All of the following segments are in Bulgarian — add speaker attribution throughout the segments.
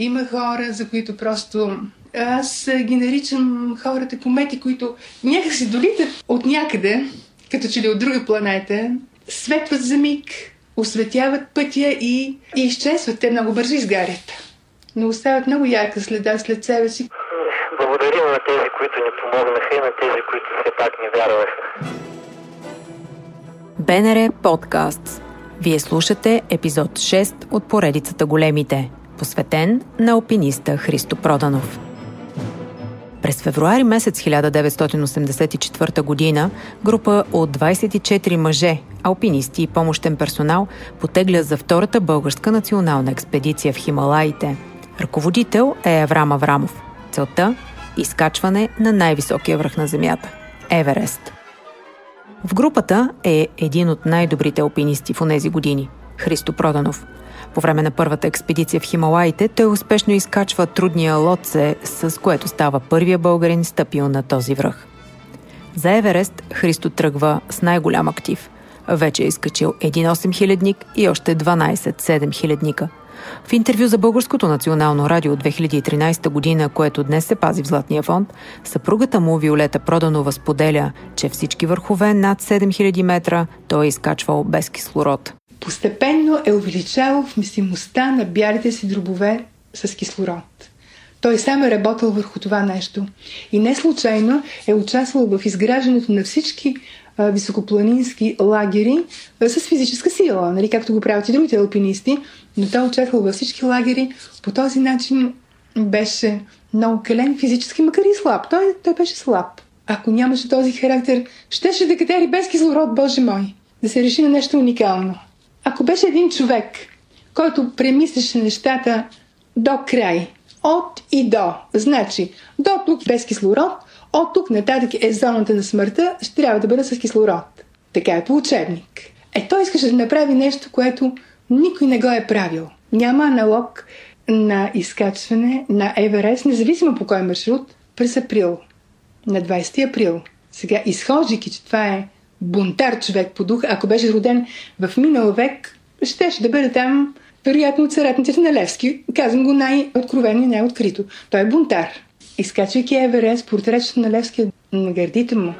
Speaker 1: Има хора, за които просто аз ги наричам хората комети, които някакси долитат от някъде, като че ли от друга планета, светват за миг, осветяват пътя и, и изчезват. Те много бързо изгарят. Но оставят много ярка следа след себе си.
Speaker 2: Благодарим на тези, които ни помогнаха и на тези, които все пак ни вярваха.
Speaker 3: БНР подкаст. Вие слушате епизод 6 от поредицата Големите – посветен на алпиниста Христо Проданов. През февруари месец 1984 година група от 24 мъже, алпинисти и помощен персонал потегля за втората българска национална експедиция в Хималаите. Ръководител е Аврам Аврамов. Целта – изкачване на най-високия връх на Земята – Еверест. В групата е един от най-добрите алпинисти в онези години – Христо Проданов – по време на първата експедиция в Хималаите той успешно изкачва трудния лодце, с което става първия българин стъпил на този връх. За Еверест Христо тръгва с най-голям актив. Вече е изкачил един 8 хилядник и още 12 7 хилядника. В интервю за Българското национално радио от 2013 година, което днес се пази в Златния фонд, съпругата му Виолета Проданова споделя, че всички върхове над 7000 метра той е изкачвал без кислород
Speaker 1: постепенно е увеличавал вместимостта на бялите си дробове с кислород. Той сам е работил върху това нещо и не случайно е участвал в изграждането на всички а, високопланински лагери а, с физическа сила, нали, както го правят и другите алпинисти, но той е участвал във всички лагери. По този начин беше много кален физически, макар и слаб. Той, той беше слаб. Ако нямаше този характер, щеше да катери без кислород, Боже мой. Да се реши на нещо уникално. Ако беше един човек, който премислеше нещата до край, от и до, значи до тук без кислород, от тук нататък е зоната на смъртта, ще трябва да бъде с кислород. Така е по учебник. Е, той искаше да направи нещо, което никой не го е правил. Няма аналог на изкачване на Еверест, независимо по кой маршрут, през април. На 20 април. Сега, изхождайки, че това е бунтар човек по дух, ако беше роден в минал век, щеше да бъде там вероятно от съратниците на Левски. Казвам го най-откровено и най-открито. Той е бунтар. Изкачвайки Еверест, портретът на Левски на гърдите му.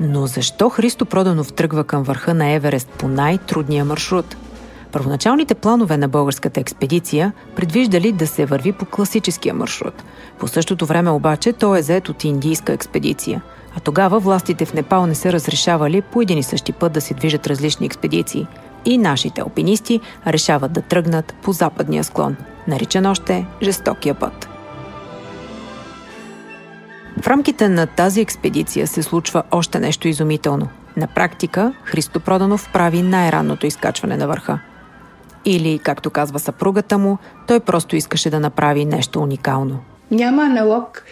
Speaker 3: Но защо Христо Проданов тръгва към върха на Еверест по най-трудния маршрут – Първоначалните планове на българската експедиция предвиждали да се върви по класическия маршрут. По същото време обаче той е заед от индийска експедиция. А тогава властите в Непал не се разрешавали по един и същи път да се движат различни експедиции. И нашите алпинисти решават да тръгнат по западния склон, наричан още жестокия път. В рамките на тази експедиция се случва още нещо изумително. На практика Христо Проданов прави най-ранното изкачване на върха – или, както казва съпругата му, той просто искаше да направи нещо уникално.
Speaker 1: Няма аналог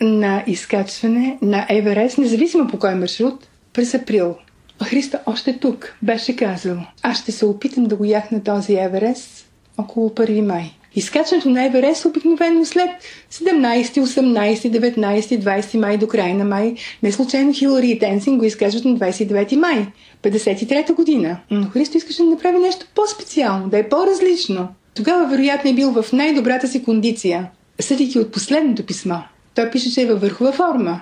Speaker 1: на изкачване на Еверест, независимо по кой маршрут, през април. Христа още тук беше казал, аз ще се опитам да го яхна този Еверест около 1 май. Изкачването на Еверест обикновено след 17, 18, 19, 20 май до края на май. Не случайно Хилари и Тенсин го изкачват на 29 май, 53-та година. Но Христо искаше да направи нещо по-специално, да е по-различно. Тогава вероятно е бил в най-добрата си кондиция. Съдейки от последното писмо, той пише, че е във върхова форма.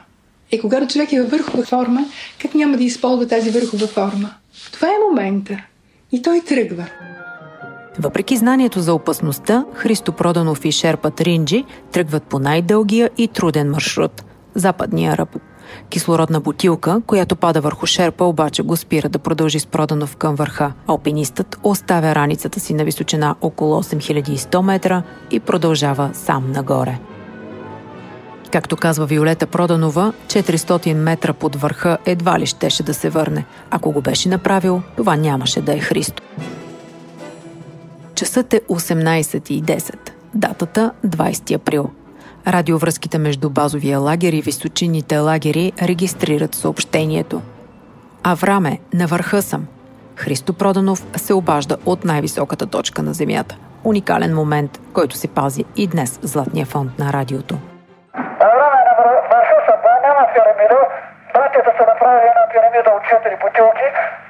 Speaker 1: Е, когато човек е във върхова форма, как няма да използва тази върхова форма? Това е момента. И той тръгва.
Speaker 3: Въпреки знанието за опасността, Христо Проданов и Шерпат Ринджи тръгват по най-дългия и труден маршрут – западния ръб. Кислородна бутилка, която пада върху Шерпа, обаче го спира да продължи с Проданов към върха. Алпинистът оставя раницата си на височина около 8100 метра и продължава сам нагоре. Както казва Виолета Проданова, 400 метра под върха едва ли щеше да се върне. Ако го беше направил, това нямаше да е Христо. Часът е 18.10. Датата 20 април. Радиовръзките между базовия лагер и височинните лагери регистрират съобщението. Авраме, на върха съм. Христо Проданов се обажда от най-високата точка на Земята. Уникален момент, който се пази и днес Златния фонд на радиото.
Speaker 2: От четири бутилки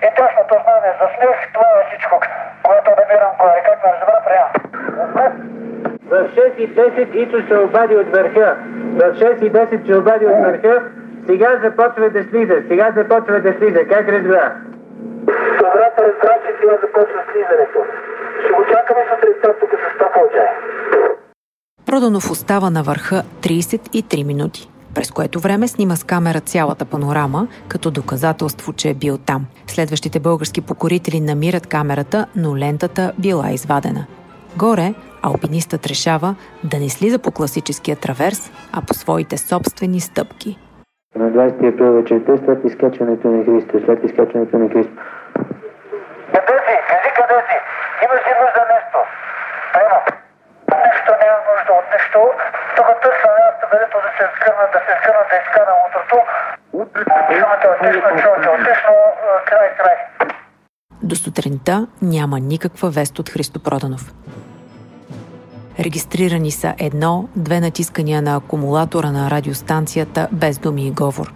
Speaker 2: и
Speaker 4: Точното знание за смех, това е всичко. Когато намирам кой как ме разбра, приемам.
Speaker 5: В 6 и 10 Ито се обади от върха. В 6 и 10 се обади от върха. Сега започва да слиза. Сега започва да слиза. Как разбра?
Speaker 4: Добрата разбра, че сега започва слизането. Ще го чакаме сутринта тук с топъл чай.
Speaker 3: Проданов остава на върха 33 минути, през което време снима с камера цялата панорама, като доказателство, че е бил там. Следващите български покорители намират камерата, но лентата била извадена. Горе, алпинистът решава да не слиза по класическия траверс, а по своите собствени стъпки.
Speaker 5: На 20 април вечерта след изкачването на Христо, след изкачването на Христо.
Speaker 4: Къде си? Кажи къде си? Имаш ли нужда нещо? Приемам. Нещо нямам нужда от нищо. Тук търся място, където да се сгърна, да се сгърна, да изкарам утрото. Чувате отлично, чувате отлично, край, край.
Speaker 3: До сутринта няма никаква вест от Христо Проданов. Регистрирани са едно, две натискания на акумулатора на радиостанцията без думи и говор.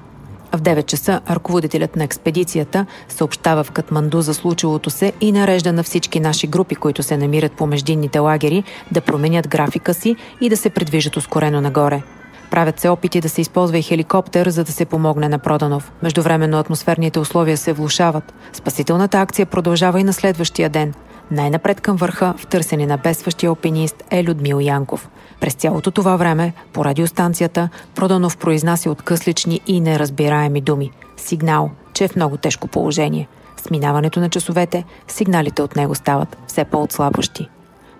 Speaker 3: В 9 часа ръководителят на експедицията съобщава в Катманду за случилото се и нарежда на всички наши групи, които се намират по междинните лагери, да променят графика си и да се придвижат ускорено нагоре. Правят се опити да се използва и хеликоптер, за да се помогне на Проданов. Междувременно атмосферните условия се влушават. Спасителната акция продължава и на следващия ден – най-напред към върха, в търсене на бедстващия алпинист е Людмил Янков. През цялото това време, по радиостанцията, Проданов произнася откъслични и неразбираеми думи. Сигнал, че е в много тежко положение. С минаването на часовете, сигналите от него стават все по-отслабващи.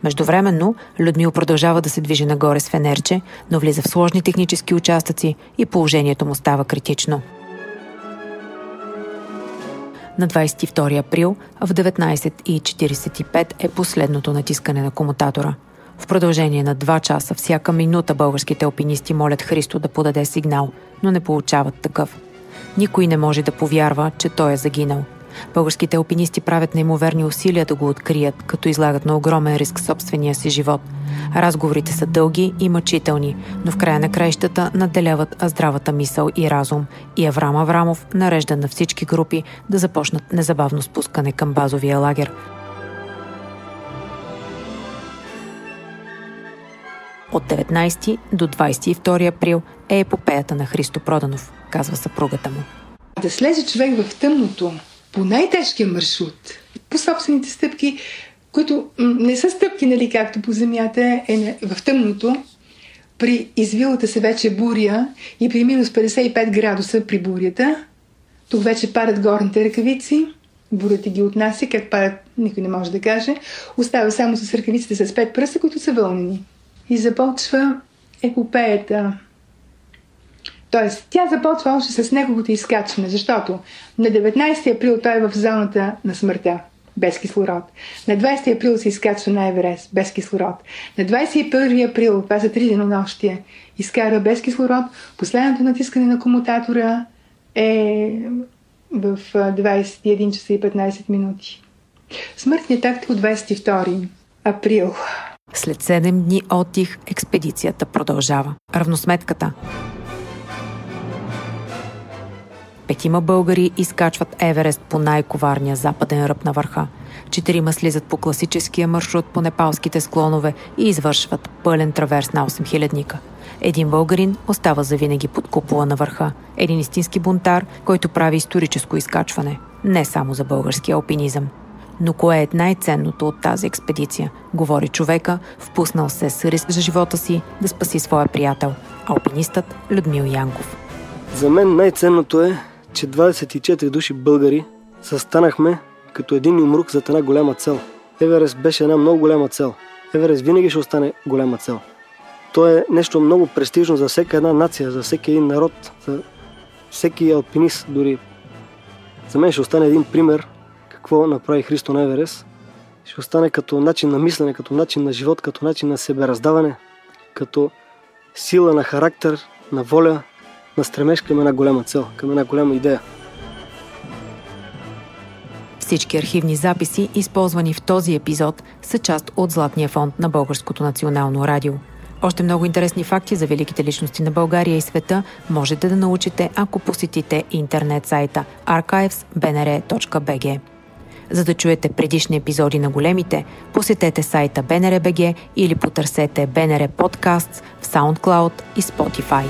Speaker 3: Междувременно, Людмил продължава да се движи нагоре с фенерче, но влиза в сложни технически участъци и положението му става критично – на 22 април в 19.45 е последното натискане на комутатора. В продължение на 2 часа всяка минута българските алпинисти молят Христо да подаде сигнал, но не получават такъв. Никой не може да повярва, че той е загинал – Българските алпинисти правят неимоверни усилия да го открият, като излагат на огромен риск собствения си живот. Разговорите са дълги и мъчителни, но в края на краищата наделяват здравата мисъл и разум и Аврам Аврамов нарежда на всички групи да започнат незабавно спускане към базовия лагер. От 19 до 22 април е епопеята на Христо Проданов, казва съпругата му.
Speaker 1: Да слезе човек в тъмното, по най-тежкия маршрут, по собствените стъпки, които не са стъпки, нали, както по земята, е в тъмното, при извилата се вече буря и при минус 55 градуса при бурята, тук вече падат горните ръкавици, бурята ги отнася, как падат, никой не може да каже, остава само с ръкавиците с пет пръста, които са вълнени. И започва епопеята Тоест, тя започва още с неговото изкачване, защото на 19 април той е в зоната на смъртта, без кислород. На 20 април се изкачва на Еверест, без кислород. На 21 април, това са три денонощия, изкара без кислород. Последното натискане на комутатора е в 21 часа и 15 минути. Смъртният акт е от 22 април.
Speaker 3: След 7 дни отдих експедицията продължава. Равносметката Петима българи изкачват Еверест по най-коварния западен ръб на върха. Четирима слизат по класическия маршрут по непалските склонове и извършват пълен траверс на 8000-ника. Един българин остава завинаги под купола на върха. Един истински бунтар, който прави историческо изкачване. Не само за български алпинизъм. Но кое е най-ценното от тази експедиция? Говори човека, впуснал се с риск за живота си да спаси своя приятел. Алпинистът Людмил Янков.
Speaker 6: За мен най-ценното е, че 24 души българи застанахме като един умрук зад една голяма цел. Еверест беше една много голяма цел. Еверест винаги ще остане голяма цел. То е нещо много престижно за всяка една нация, за всеки един народ, за всеки алпинист дори. За мен ще остане един пример какво направи Христо на Еверест. Ще остане като начин на мислене, като начин на живот, като начин на себераздаване, като сила на характер, на воля, на стремеж към една голяма цел, към една голяма идея.
Speaker 3: Всички архивни записи, използвани в този епизод, са част от Златния фонд на Българското национално радио. Още много интересни факти за великите личности на България и света можете да научите, ако посетите интернет сайта archives.bnr.bg. За да чуете предишни епизоди на големите, посетете сайта BNRBG или потърсете BNR Podcasts в SoundCloud и Spotify.